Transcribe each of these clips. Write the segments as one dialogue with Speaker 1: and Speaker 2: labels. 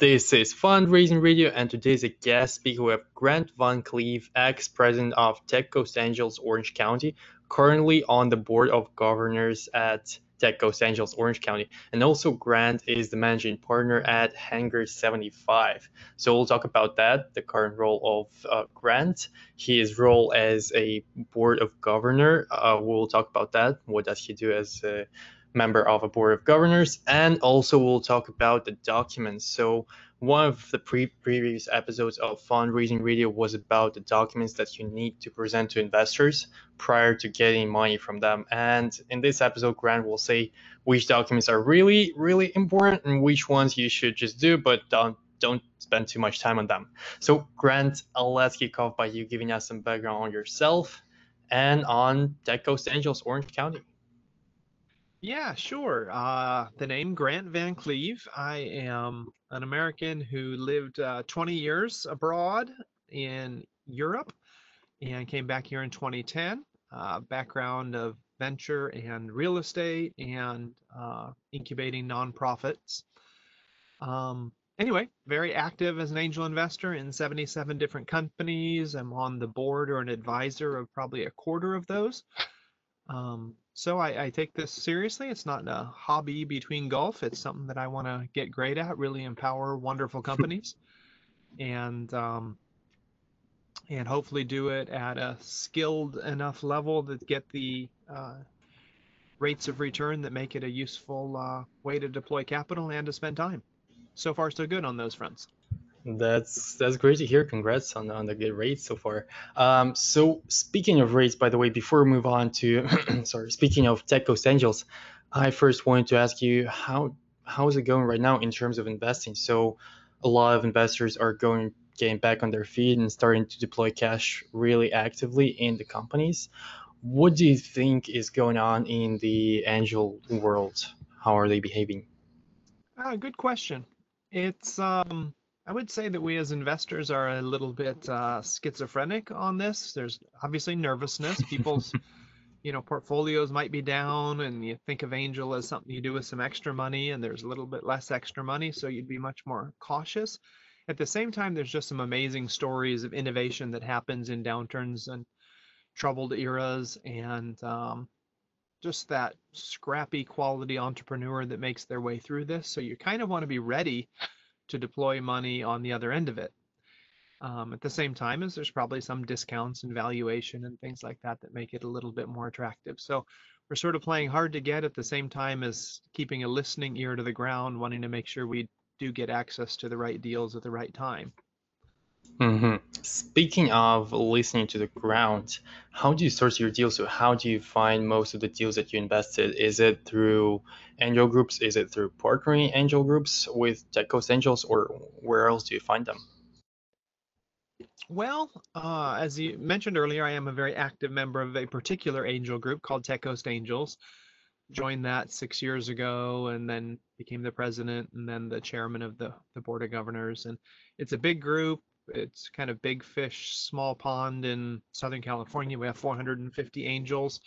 Speaker 1: This is Fundraising Radio, and today's a guest speaker. We have Grant Van Cleve, ex president of Tech Coast Angels Orange County, currently on the board of governors at Tech Coast Angels Orange County. And also, Grant is the managing partner at Hangar 75. So, we'll talk about that the current role of uh, Grant, his role as a board of governor. Uh, we'll talk about that. What does he do as a member of a board of governors, and also we'll talk about the documents. So one of the pre- previous episodes of fundraising radio was about the documents that you need to present to investors prior to getting money from them. And in this episode, Grant will say which documents are really, really important and which ones you should just do, but don't don't spend too much time on them. So Grant, let's kick off by you giving us some background on yourself and on Tech Coast Angels Orange County.
Speaker 2: Yeah, sure. Uh, the name Grant Van Cleve. I am an American who lived uh, 20 years abroad in Europe and came back here in 2010. Uh, background of venture and real estate and uh, incubating nonprofits. Um, anyway, very active as an angel investor in 77 different companies. I'm on the board or an advisor of probably a quarter of those. Um, so I, I, take this seriously. It's not a hobby between golf. It's something that I want to get great at, really empower wonderful companies, and um, and hopefully do it at a skilled enough level to get the uh, rates of return that make it a useful uh, way to deploy capital and to spend time. So far, so good on those fronts.
Speaker 1: That's that's great to hear. Congrats on, on the good rates so far. Um, so speaking of rates, by the way, before we move on to sorry, speaking of Tech Coast Angels, I first wanted to ask you how how is it going right now in terms of investing? So a lot of investors are going getting back on their feet and starting to deploy cash really actively in the companies. What do you think is going on in the angel world? How are they behaving?
Speaker 2: Uh, good question. It's um I would say that we as investors are a little bit uh, schizophrenic on this. There's obviously nervousness. People's, you know, portfolios might be down, and you think of angel as something you do with some extra money, and there's a little bit less extra money, so you'd be much more cautious. At the same time, there's just some amazing stories of innovation that happens in downturns and troubled eras, and um, just that scrappy quality entrepreneur that makes their way through this. So you kind of want to be ready to deploy money on the other end of it. Um, at the same time as there's probably some discounts and valuation and things like that that make it a little bit more attractive. So we're sort of playing hard to get at the same time as keeping a listening ear to the ground, wanting to make sure we do get access to the right deals at the right time.
Speaker 1: Mm-hmm. Speaking of listening to the ground, how do you source your deals? So how do you find most of the deals that you invested? Is it through angel groups? Is it through partnering angel groups with Tech Coast Angels, or where else do you find them?
Speaker 2: Well, uh, as you mentioned earlier, I am a very active member of a particular angel group called Tech Coast Angels. Joined that six years ago, and then became the president, and then the chairman of the the board of governors. And it's a big group it's kind of big fish, small pond in Southern California. We have 450 angels,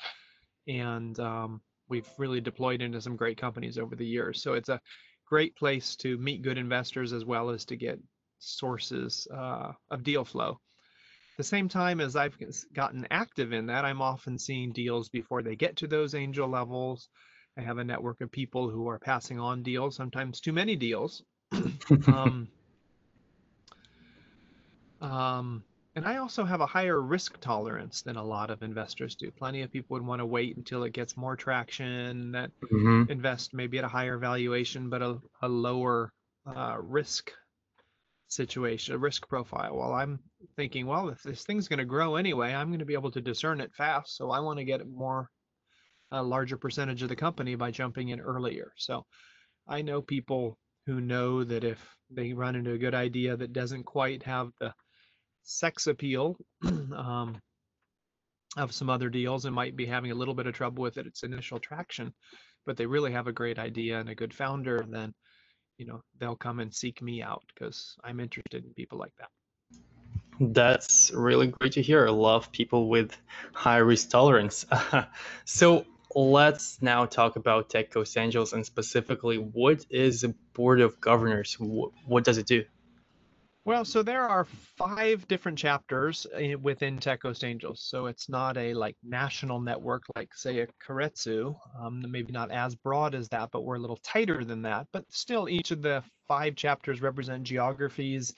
Speaker 2: and um, we've really deployed into some great companies over the years. So it's a great place to meet good investors as well as to get sources uh, of deal flow. At the same time as I've gotten active in that, I'm often seeing deals before they get to those angel levels. I have a network of people who are passing on deals, sometimes too many deals. um, um, and I also have a higher risk tolerance than a lot of investors do. Plenty of people would want to wait until it gets more traction, that mm-hmm. invest maybe at a higher valuation, but a, a lower uh, risk situation, a risk profile. Well, I'm thinking, well, if this thing's going to grow anyway, I'm going to be able to discern it fast. So I want to get more, a larger percentage of the company by jumping in earlier. So I know people who know that if they run into a good idea that doesn't quite have the sex appeal um, of some other deals and might be having a little bit of trouble with it, its initial traction, but they really have a great idea and a good founder, then you know they'll come and seek me out because I'm interested in people like that.
Speaker 1: That's really great to hear. I love people with high risk tolerance. so let's now talk about Tech Coast Angels and specifically what is a board of governors? What, what does it do?
Speaker 2: Well, so there are five different chapters within Tech Coast Angels. So it's not a like national network like say a Keiretsu, um, maybe not as broad as that, but we're a little tighter than that. But still, each of the five chapters represent geographies,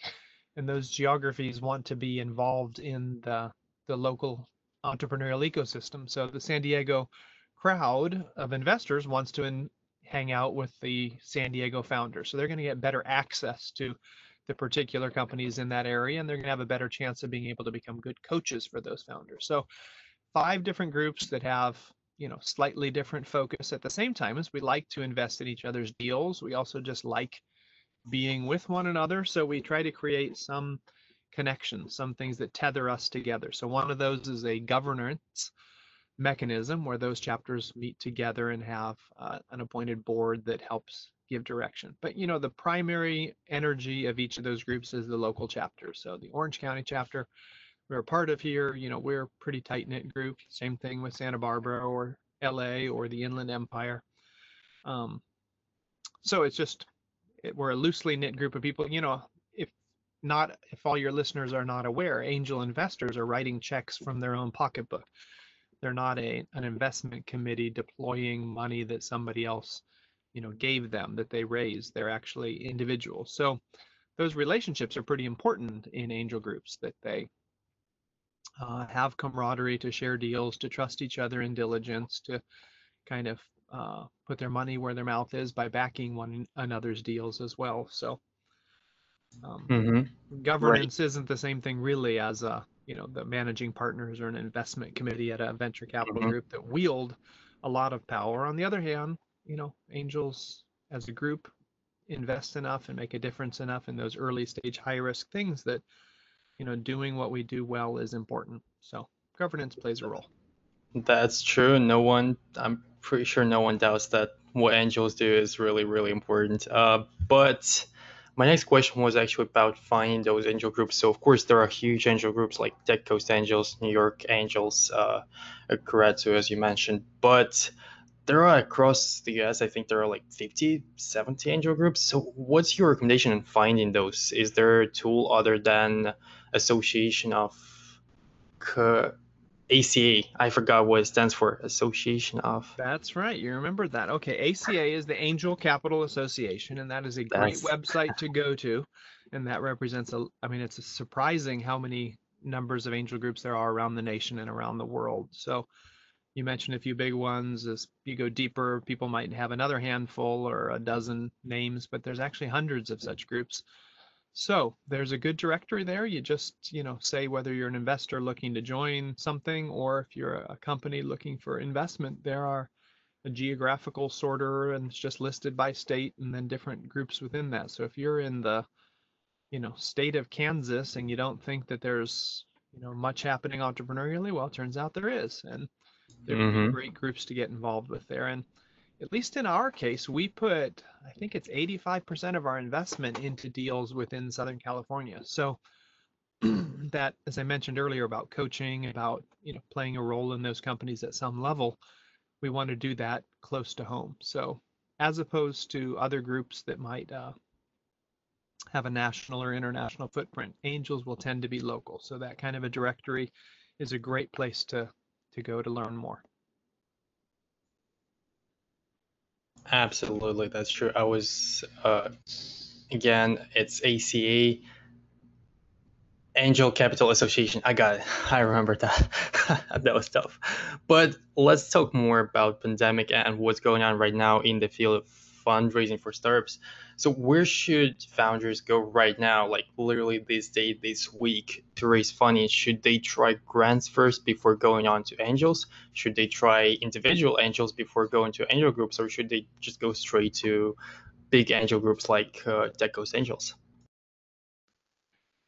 Speaker 2: and those geographies want to be involved in the the local entrepreneurial ecosystem. So the San Diego crowd of investors wants to in, hang out with the San Diego founders. So they're going to get better access to the particular companies in that area, and they're going to have a better chance of being able to become good coaches for those founders. So, five different groups that have you know slightly different focus at the same time as we like to invest in each other's deals. We also just like being with one another. So we try to create some connections some things that tether us together. So one of those is a governance mechanism where those chapters meet together and have uh, an appointed board that helps give direction. But you know, the primary energy of each of those groups is the local chapter. So the Orange County chapter, we're a part of here, you know, we're a pretty tight knit group. Same thing with Santa Barbara or LA or the Inland Empire. Um, so it's just it, we're a loosely knit group of people. You know, if not, if all your listeners are not aware, angel investors are writing checks from their own pocketbook. They're not a an investment committee deploying money that somebody else you know gave them that they raised they're actually individuals so those relationships are pretty important in angel groups that they uh, have camaraderie to share deals to trust each other in diligence to kind of uh, put their money where their mouth is by backing one another's deals as well so um, mm-hmm. governance right. isn't the same thing really as a you know the managing partners or an investment committee at a venture capital mm-hmm. group that wield a lot of power on the other hand you know, angels as a group invest enough and make a difference enough in those early stage high risk things that, you know, doing what we do well is important. So governance plays a role.
Speaker 1: That's true. No one, I'm pretty sure no one doubts that what angels do is really, really important. Uh, but my next question was actually about finding those angel groups. So, of course, there are huge angel groups like Tech Coast Angels, New York Angels, uh, as you mentioned. But there are across the US, I think there are like 50, 70 angel groups. So what's your recommendation in finding those? Is there a tool other than Association of ACA? I forgot what it stands for. Association of.
Speaker 2: That's right. You remember that. Okay. ACA is the Angel Capital Association, and that is a great That's... website to go to. And that represents a, I mean, it's surprising how many numbers of angel groups there are around the nation and around the world. So you mentioned a few big ones. As you go deeper, people might have another handful or a dozen names, but there's actually hundreds of such groups. So there's a good directory there. You just, you know, say whether you're an investor looking to join something or if you're a company looking for investment, there are a geographical sorter and it's just listed by state and then different groups within that. So if you're in the, you know, state of Kansas and you don't think that there's, you know, much happening entrepreneurially, well, it turns out there is. And there would mm-hmm. great groups to get involved with there. And at least in our case, we put, I think it's 85% of our investment into deals within Southern California. So that, as I mentioned earlier about coaching, about, you know, playing a role in those companies at some level, we want to do that close to home. So as opposed to other groups that might uh, have a national or international footprint, angels will tend to be local. So that kind of a directory is a great place to to go to learn more.
Speaker 1: Absolutely, that's true. I was, uh, again, it's ACA, Angel Capital Association. I got it. I remember that. that was tough. But let's talk more about pandemic and what's going on right now in the field of fundraising for startups. So where should founders go right now, like literally this day, this week, to raise funding? Should they try grants first before going on to angels? Should they try individual angels before going to angel groups, or should they just go straight to big angel groups like uh, Coast Angels?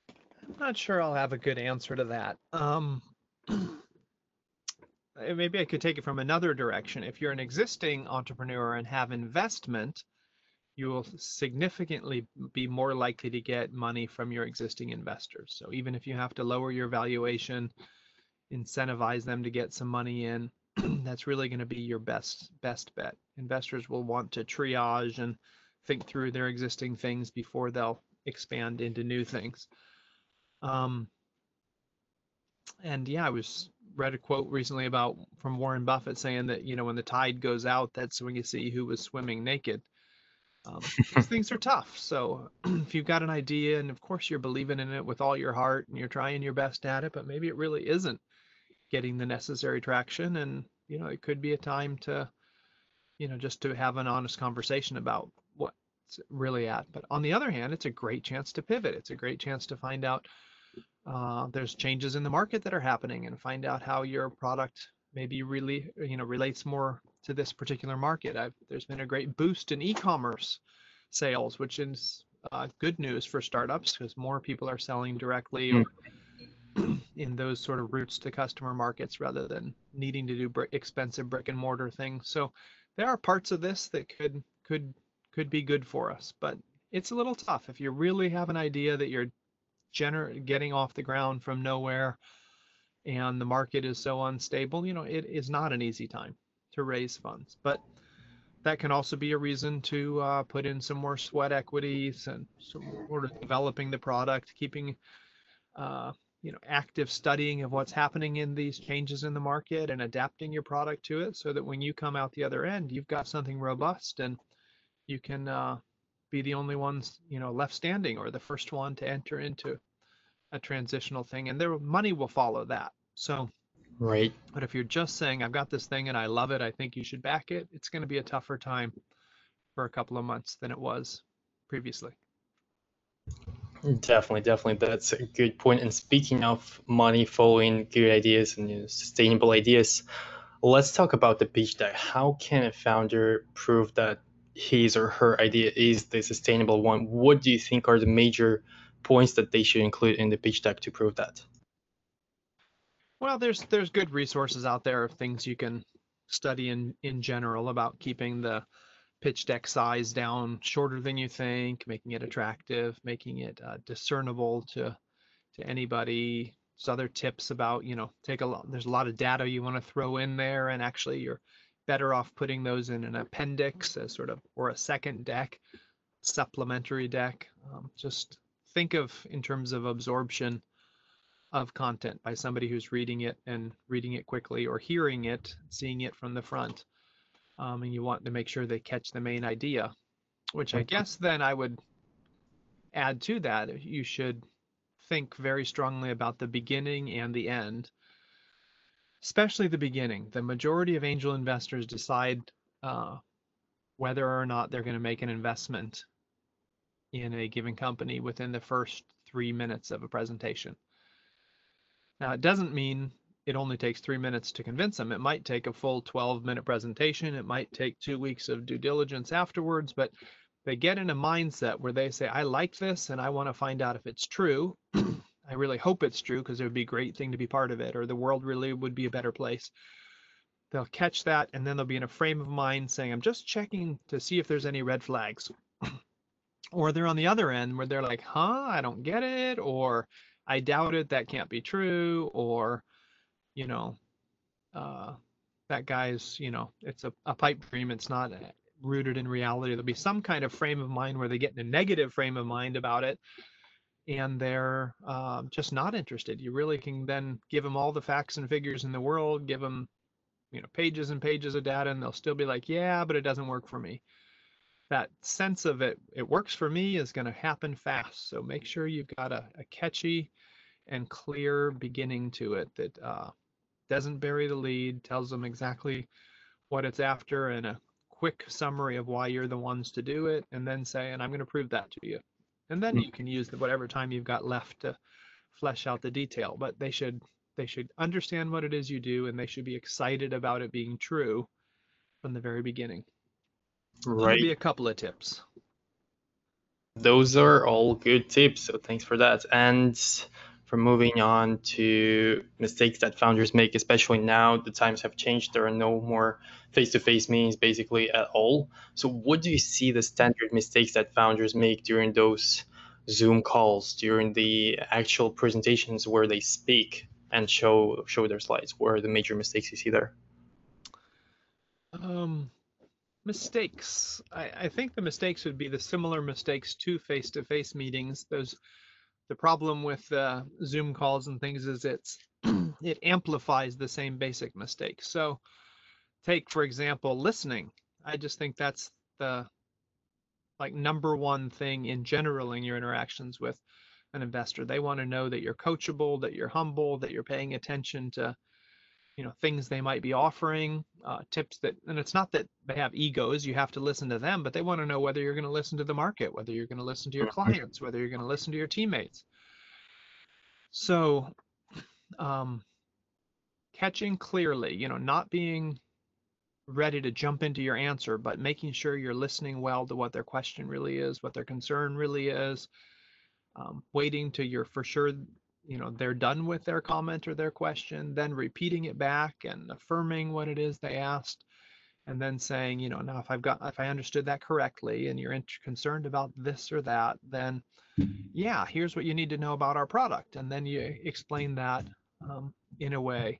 Speaker 2: I'm not sure I'll have a good answer to that. Um, maybe I could take it from another direction. If you're an existing entrepreneur and have investment, you will significantly be more likely to get money from your existing investors. So even if you have to lower your valuation, incentivize them to get some money in, that's really going to be your best best bet. Investors will want to triage and think through their existing things before they'll expand into new things. Um, and yeah, I was read a quote recently about from Warren Buffett saying that you know when the tide goes out, that's when you see who was swimming naked. Um, these things are tough. So if you've got an idea, and of course you're believing in it with all your heart, and you're trying your best at it, but maybe it really isn't getting the necessary traction, and you know it could be a time to, you know, just to have an honest conversation about what's really at. But on the other hand, it's a great chance to pivot. It's a great chance to find out uh, there's changes in the market that are happening and find out how your product maybe really you know relates more to this particular market. I've, there's been a great boost in e-commerce sales, which is uh, good news for startups because more people are selling directly mm. in those sort of routes to customer markets rather than needing to do br- expensive brick and mortar things. So there are parts of this that could could could be good for us, but it's a little tough if you really have an idea that you're gener- getting off the ground from nowhere and the market is so unstable, you know, it is not an easy time to raise funds. But that can also be a reason to uh, put in some more sweat equities and sort of developing the product, keeping uh, you know active studying of what's happening in these changes in the market and adapting your product to it, so that when you come out the other end, you've got something robust and you can uh, be the only ones you know left standing or the first one to enter into a transitional thing, and their money will follow that. So
Speaker 1: Right.
Speaker 2: But if you're just saying, I've got this thing and I love it, I think you should back it, it's going to be a tougher time for a couple of months than it was previously.
Speaker 1: Definitely, definitely. That's a good point. And speaking of money following good ideas and you know, sustainable ideas, let's talk about the pitch deck. How can a founder prove that his or her idea is the sustainable one? What do you think are the major points that they should include in the pitch deck to prove that?
Speaker 2: Well, there's there's good resources out there of things you can study in in general about keeping the pitch deck size down shorter than you think, making it attractive, making it uh, discernible to to anybody. There's other tips about you know take a lot. There's a lot of data you want to throw in there, and actually you're better off putting those in an appendix as sort of or a second deck, supplementary deck. Um, just think of in terms of absorption of content by somebody who's reading it and reading it quickly or hearing it, seeing it from the front. Um, and you want to make sure they catch the main idea, which I guess then I would add to that. You should think very strongly about the beginning and the end, especially the beginning. The majority of angel investors decide uh, whether or not they're going to make an investment in a given company within the first three minutes of a presentation. Now, it doesn't mean it only takes three minutes to convince them. It might take a full 12 minute presentation. It might take two weeks of due diligence afterwards, but they get in a mindset where they say, I like this and I want to find out if it's true. I really hope it's true because it would be a great thing to be part of it, or the world really would be a better place. They'll catch that and then they'll be in a frame of mind saying, I'm just checking to see if there's any red flags. or they're on the other end where they're like, huh, I don't get it, or I doubt it, that can't be true, or, you know, uh, that guy's, you know, it's a, a pipe dream, it's not rooted in reality. There'll be some kind of frame of mind where they get in a negative frame of mind about it and they're uh, just not interested. You really can then give them all the facts and figures in the world, give them, you know, pages and pages of data, and they'll still be like, yeah, but it doesn't work for me. That sense of it, it works for me is going to happen fast. So make sure you've got a, a catchy and clear beginning to it that uh, doesn't bury the lead, tells them exactly what it's after, and a quick summary of why you're the ones to do it, and then say, and I'm going to prove that to you. And then hmm. you can use the, whatever time you've got left to flesh out the detail. But they should they should understand what it is you do, and they should be excited about it being true from the very beginning. Right. Be a couple of tips.
Speaker 1: Those are all good tips. So thanks for that. And for moving on to mistakes that founders make, especially now the times have changed. There are no more face to face meetings basically at all. So, what do you see the standard mistakes that founders make during those Zoom calls, during the actual presentations where they speak and show show their slides? What are the major mistakes you see there?
Speaker 2: Um, mistakes. I, I think the mistakes would be the similar mistakes to face-to-face meetings. Those the problem with uh, Zoom calls and things is it's it amplifies the same basic mistakes. So take for example listening. I just think that's the like number one thing in general in your interactions with an investor. They want to know that you're coachable, that you're humble, that you're paying attention to you know things they might be offering uh, tips that and it's not that they have egos you have to listen to them but they want to know whether you're going to listen to the market whether you're going to listen to your mm-hmm. clients whether you're going to listen to your teammates so um, catching clearly you know not being ready to jump into your answer but making sure you're listening well to what their question really is what their concern really is um, waiting to you're for sure you know they're done with their comment or their question then repeating it back and affirming what it is they asked and then saying you know now if i've got if i understood that correctly and you're concerned about this or that then yeah here's what you need to know about our product and then you explain that um, in a way.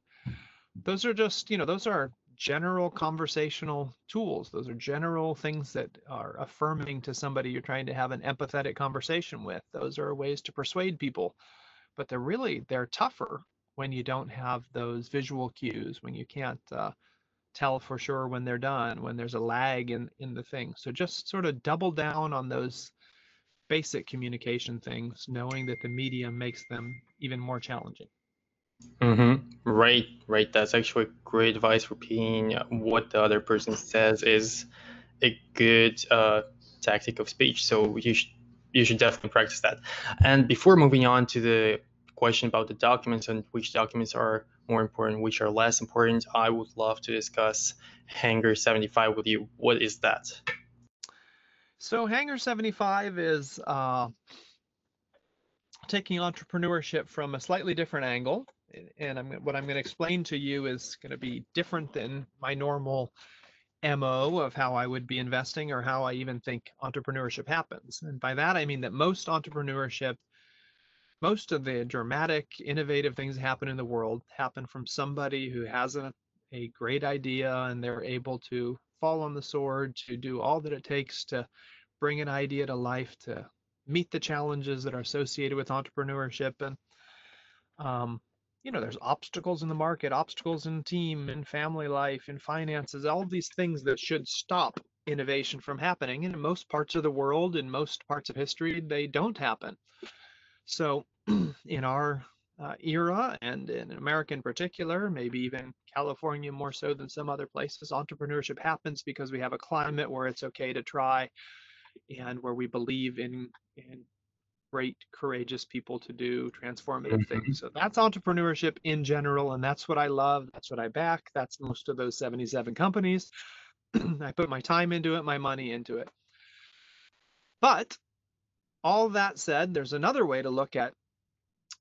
Speaker 2: Those are just you know those are general conversational tools. Those are general things that are affirming to somebody you're trying to have an empathetic conversation with. Those are ways to persuade people but they're really they're tougher when you don't have those visual cues when you can't uh, tell for sure when they're done when there's a lag in in the thing. So just sort of double down on those basic communication things knowing that the medium makes them even more challenging.
Speaker 1: Mm-hmm. right right. That's actually great advice repeating what the other person says is a good uh, tactic of speech. So you should you should definitely practice that and before moving on to the question about the documents and which documents are more important, which are less important, I would love to discuss Hangar 75 with you. What is that?
Speaker 2: So Hangar 75 is uh, taking entrepreneurship from a slightly different angle. And I'm, what I'm going to explain to you is going to be different than my normal MO of how I would be investing or how I even think entrepreneurship happens. And by that, I mean that most entrepreneurship most of the dramatic, innovative things that happen in the world happen from somebody who has a, a great idea and they're able to fall on the sword to do all that it takes to bring an idea to life, to meet the challenges that are associated with entrepreneurship. And, um, you know, there's obstacles in the market, obstacles in team, in family life, in finances, all these things that should stop innovation from happening. And in most parts of the world, in most parts of history, they don't happen. So in our uh, era and in America in particular, maybe even California more so than some other places, entrepreneurship happens because we have a climate where it's okay to try and where we believe in, in great, courageous people to do transformative mm-hmm. things. So that's entrepreneurship in general, and that's what I love. That's what I back. That's most of those 77 companies. I put my time into it, my money into it. But all that said, there's another way to look at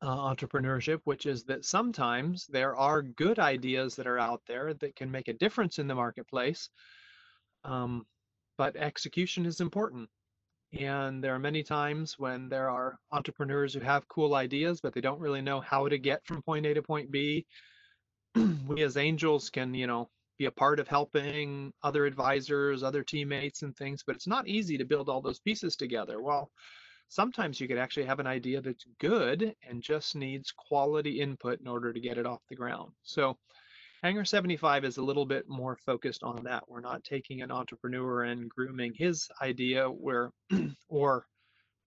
Speaker 2: uh, entrepreneurship, which is that sometimes there are good ideas that are out there that can make a difference in the marketplace, um, but execution is important. And there are many times when there are entrepreneurs who have cool ideas, but they don't really know how to get from point A to point B. we as angels can, you know, be a part of helping other advisors, other teammates, and things, but it's not easy to build all those pieces together. Well, Sometimes you could actually have an idea that's good and just needs quality input in order to get it off the ground. So Hangar 75 is a little bit more focused on that. We're not taking an entrepreneur and grooming his idea where or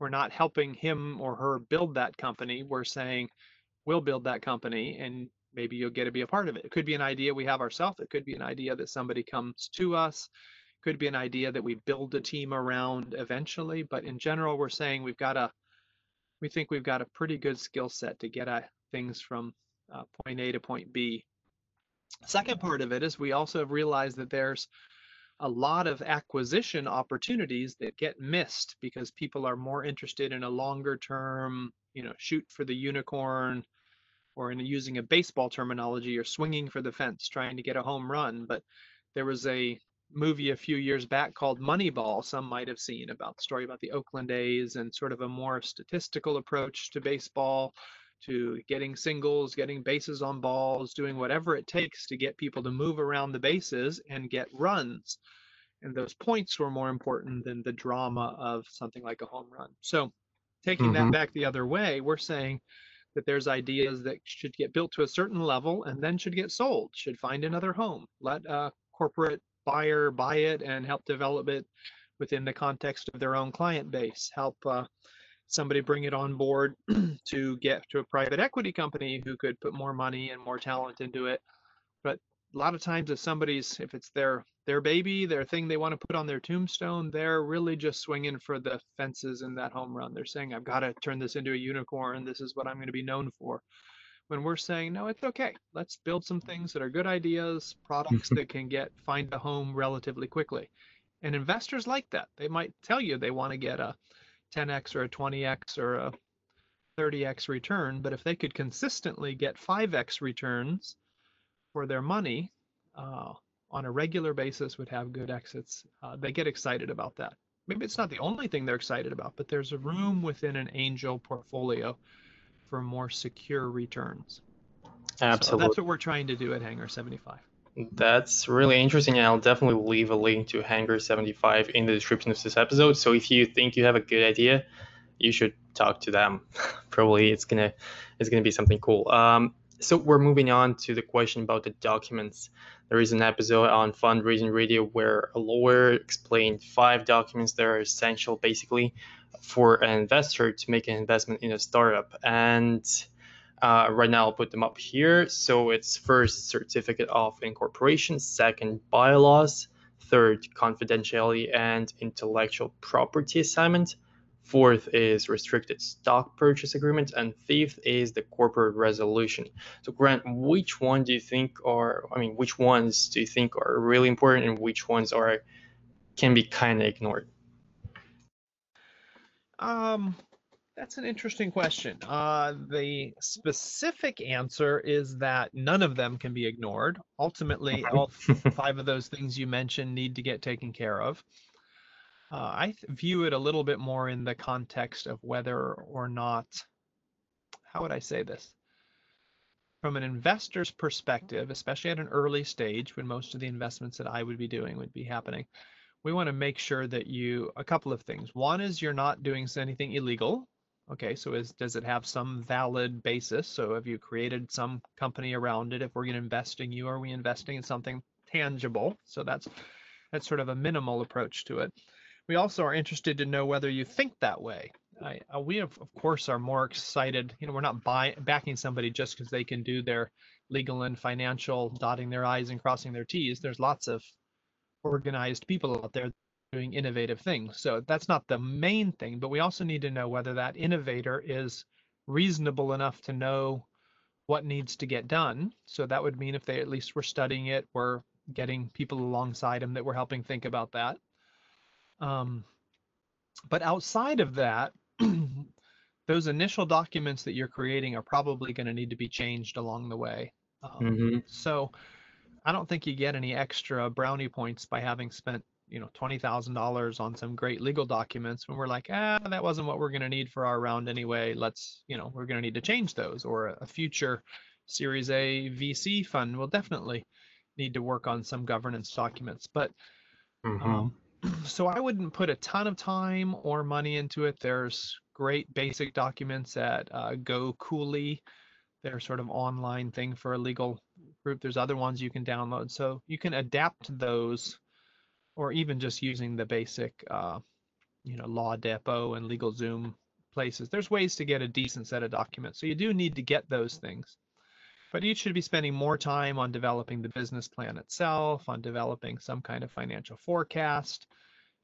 Speaker 2: we're not helping him or her build that company. We're saying we'll build that company and maybe you'll get to be a part of it. It could be an idea we have ourselves. It could be an idea that somebody comes to us It could be an idea that we build a team around eventually, but in general, we're saying we've got a, we think we've got a pretty good skill set to get at things from uh, point A to point B. Second part of it is we also have realized that there's a lot of acquisition opportunities that get missed because people are more interested in a longer term, you know, shoot for the unicorn, or in using a baseball terminology, or swinging for the fence, trying to get a home run. But there was a movie a few years back called Moneyball, some might have seen about the story about the Oakland A's and sort of a more statistical approach to baseball, to getting singles, getting bases on balls, doing whatever it takes to get people to move around the bases and get runs. And those points were more important than the drama of something like a home run. So, taking
Speaker 1: Mm-hmm.
Speaker 2: that back the other way, we're saying that there's ideas that should get built to a certain level and then should get sold, should find another home. Let a corporate buyer buy it and help develop it within the context of their own client base. Help uh, somebody bring it on board to get to a private equity company who could put more money and more talent into it. But a lot of times, if somebody's, if it's their their baby, their thing they want to put on their tombstone, they're really just swinging for the fences in that home run. They're saying, "I've got to turn this into a unicorn. This is what I'm going to be known for." When we're saying, "No, it's okay. Let's build some things that are good ideas, products that can get find a home relatively quickly." And investors like that. They might tell you they want to get a 10x or a 20x or a 30x return, but if they could consistently get 5x returns for their money uh, on a regular basis, would have good exits. Uh, they get excited about that. Maybe it's not the only thing they're excited about, but there's a room within an angel portfolio for more secure returns. So
Speaker 1: Absolutely.
Speaker 2: that's what we're trying to do at Hangar 75.
Speaker 1: That's really interesting, and I'll definitely leave a link to Hangar 75 in the description of this episode. So if you think you have a good idea, you should talk to them. Probably it's gonna it's gonna be something cool. Um, so we're moving on to the question about the documents. There is an episode on fundraising radio where a lawyer explained five documents that are essential basically for an investor to make an investment in a startup. And uh, right now, I'll put them up here. So it's first certificate of incorporation, second bylaws, third confidentiality and intellectual property assignment, fourth is restricted stock purchase agreement, and fifth is the corporate resolution. So Grant, which one do you think are? I mean, which ones do you think are really important, and which ones are can be kind of ignored?
Speaker 2: Um, that's an interesting question. Uh, the specific answer is that none of them can be ignored. Ultimately, all five of those things you mentioned need to get taken care of. Uh, I view it a little bit more in the context of whether or not, how would I say this? From an investor's perspective, especially at an early stage when most of the investments that I would be doing would be happening, we want to make sure that you, a couple of things. One is you're not doing anything illegal. Okay, so is, does it have some valid basis? So have you created some company around it? If we're going to invest in you, are we investing in something tangible? So that's that's sort of a minimal approach to it. We also are interested to know whether you think that way. I, uh, we of, of course are more excited. You know, we're not buy, backing somebody just because they can do their legal and financial dotting their i's and crossing their t's. There's lots of organized people out there doing innovative things. So that's not the main thing, but we also need to know whether that innovator is reasonable enough to know what needs to get done. So that would mean if they at least were studying it, we're getting people alongside them that we're helping think about that. Um, but outside of that, those initial documents that you're creating are probably going to need to be changed along the way. Um,
Speaker 1: hmm
Speaker 2: so I don't think you get any extra brownie points by having spent, you know, twenty thousand dollars on some great legal documents when we're like, ah, that wasn't what we're going to need for our round anyway. Let's, you know, we're going to need to change those. Or a, future Series A VC fund will definitely need to work on some governance documents. But
Speaker 1: hmm
Speaker 2: um, so I wouldn't put a ton of time or money into it. There's great basic documents at uh, Go Cooley. They're sort of online thing for a legal group. There's other ones you can download, so you can adapt those, or even just using the basic, uh, you know, Law Depot and LegalZoom places. There's ways to get a decent set of documents. So you do need to get those things. But you should be spending more time on developing the business plan itself, on developing some kind of financial forecast.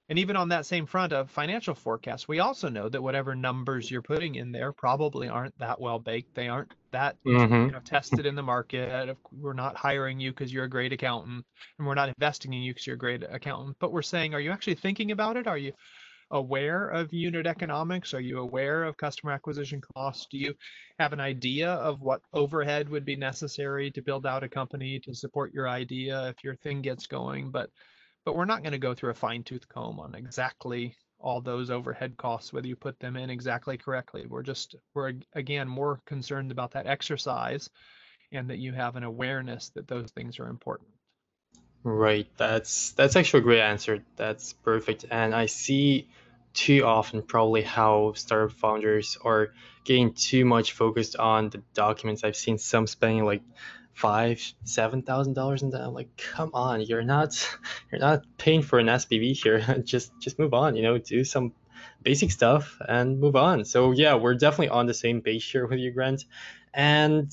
Speaker 2: And even on that same front of financial forecast, we also know that whatever numbers you're putting in there probably aren't that well baked. They aren't that
Speaker 1: hmm
Speaker 2: you know tested in the market. We're not hiring you because you're a great accountant, and we're not investing in you because you're a great accountant. But we're saying, are you actually thinking about it? Are you aware of unit economics? Are you aware of customer acquisition costs? Do you have an idea of what overhead would be necessary to build out a company to support your idea if your thing gets going? But but we're not going to go through a fine tooth comb on exactly all those overhead costs, whether you put them in exactly correctly. We're just, we're again more concerned about that exercise and that you have an awareness that those things are important.
Speaker 1: Right. That's that's actually a great answer. That's perfect. And I see too often probably how startup founders are getting too much focused on the documents. I've seen some spending like five, seven thousand dollars in that. I'm like, come on, you're not you're not paying for an SPV here. just just move on, you know, do some basic stuff and move on. So yeah, we're definitely on the same page here with you, Grant. And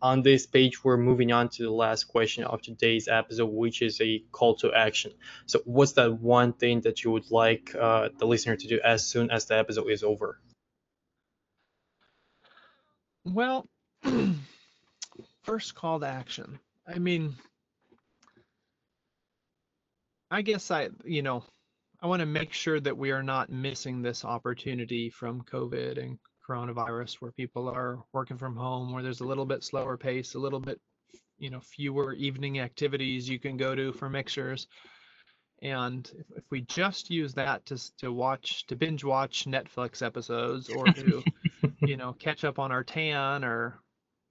Speaker 1: on this page, we're moving on to the last question of today's episode, which is a call to action. So, what's that one thing that you would like uh, the listener to do as soon as the episode is over?
Speaker 2: Well, first call to action. I mean, I guess I, you know, I want to make sure that we are not missing this opportunity from COVID and coronavirus where people are working from home where there's a little bit slower pace a little bit you know fewer evening activities you can go to for mixers and if, if we just use that to to watch to binge watch netflix episodes or to you know catch up on our tan or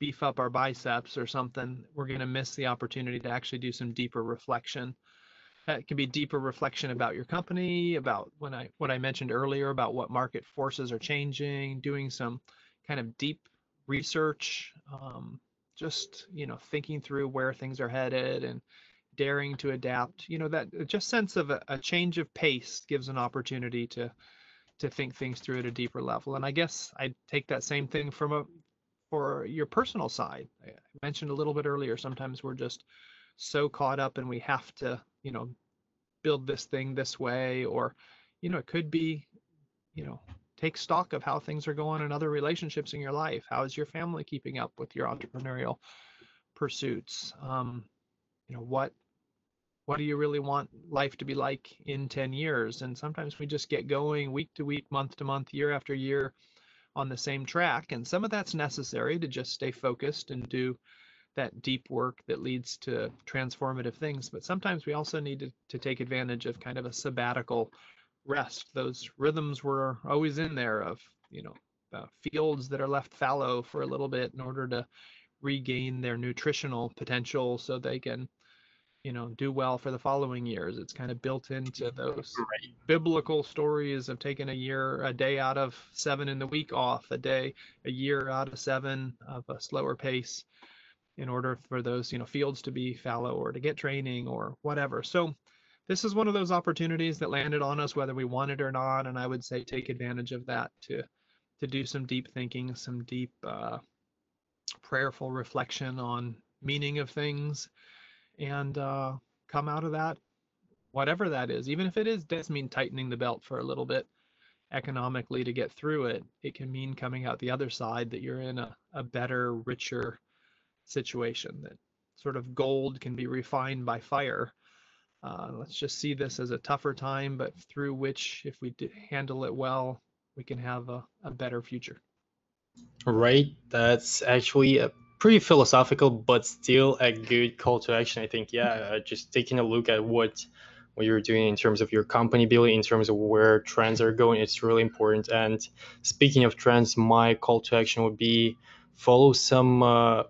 Speaker 2: beef up our biceps or something we're going to miss the opportunity to actually do some deeper reflection that can be deeper reflection about your company, about when I what I mentioned earlier about what market forces are changing, doing some kind of deep research, um, just you know thinking through where things are headed and daring to adapt. You know that just sense of a, a change of pace gives an opportunity to to think things through at a deeper level. And I guess I take that same thing from a for your personal side. I mentioned a little bit earlier. Sometimes we're just so caught up and we have to you know build this thing this way or you know it could be you know take stock of how things are going in other relationships in your life how is your family keeping up with your entrepreneurial pursuits um, you know what what do you really want life to be like in 10 years and sometimes we just get going week to week month to month year after year on the same track and some of that's necessary to just stay focused and do that deep work that leads to transformative things. But sometimes we also need to, to take advantage of kind of a sabbatical rest. Those rhythms were always in there of, you know, uh, fields that are left fallow for a little bit in order to regain their nutritional potential so they can you know do well for the following years it's kind of built into those right. biblical stories of taking a year a day out of seven in the week off a day a year out of seven of a slower pace in order for those you know fields to be fallow or to get training or whatever. So this is one of those opportunities that landed on us whether we want it or not, and I would say take advantage of that to to do some deep thinking, some deep uh, prayerful reflection on meaning of things, and uh, come out of that whatever that is, even if it is does mean tightening the belt for a little bit economically to get through it, it can mean coming out the other side that you're in a, a better, richer, situation that sort of gold can be refined by fire. Uh, let's just see this as a tougher time, but through which, if we handle it well, we can have a, a better future.
Speaker 1: Right. That's actually a pretty philosophical, but still a good call to action. I think, yeah, uh, just taking a look at what what you're doing in terms of your company building, in terms of where trends are going, it's really important. And speaking of trends, my call to action would be follow some uh,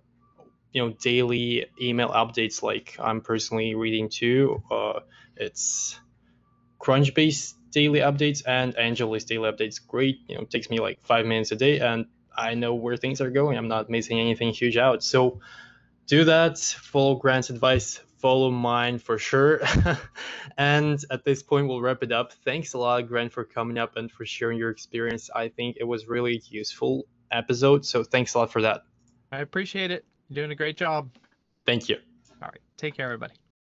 Speaker 1: you know daily email updates like i'm personally reading too uh, it's crunchbase daily updates and AngelList daily updates great you know takes me like five minutes a day and i know where things are going. I'm not missing anything huge out. So do that. Follow grant's advice. Follow mine for sure. And at this point we'll wrap it up. Thanks a lot grant for coming up and for sharing your experience. I think it was really useful episode. So thanks a lot for that.
Speaker 2: I appreciate it. You're doing a great job.
Speaker 1: Thank you.
Speaker 2: All right. Take care, everybody.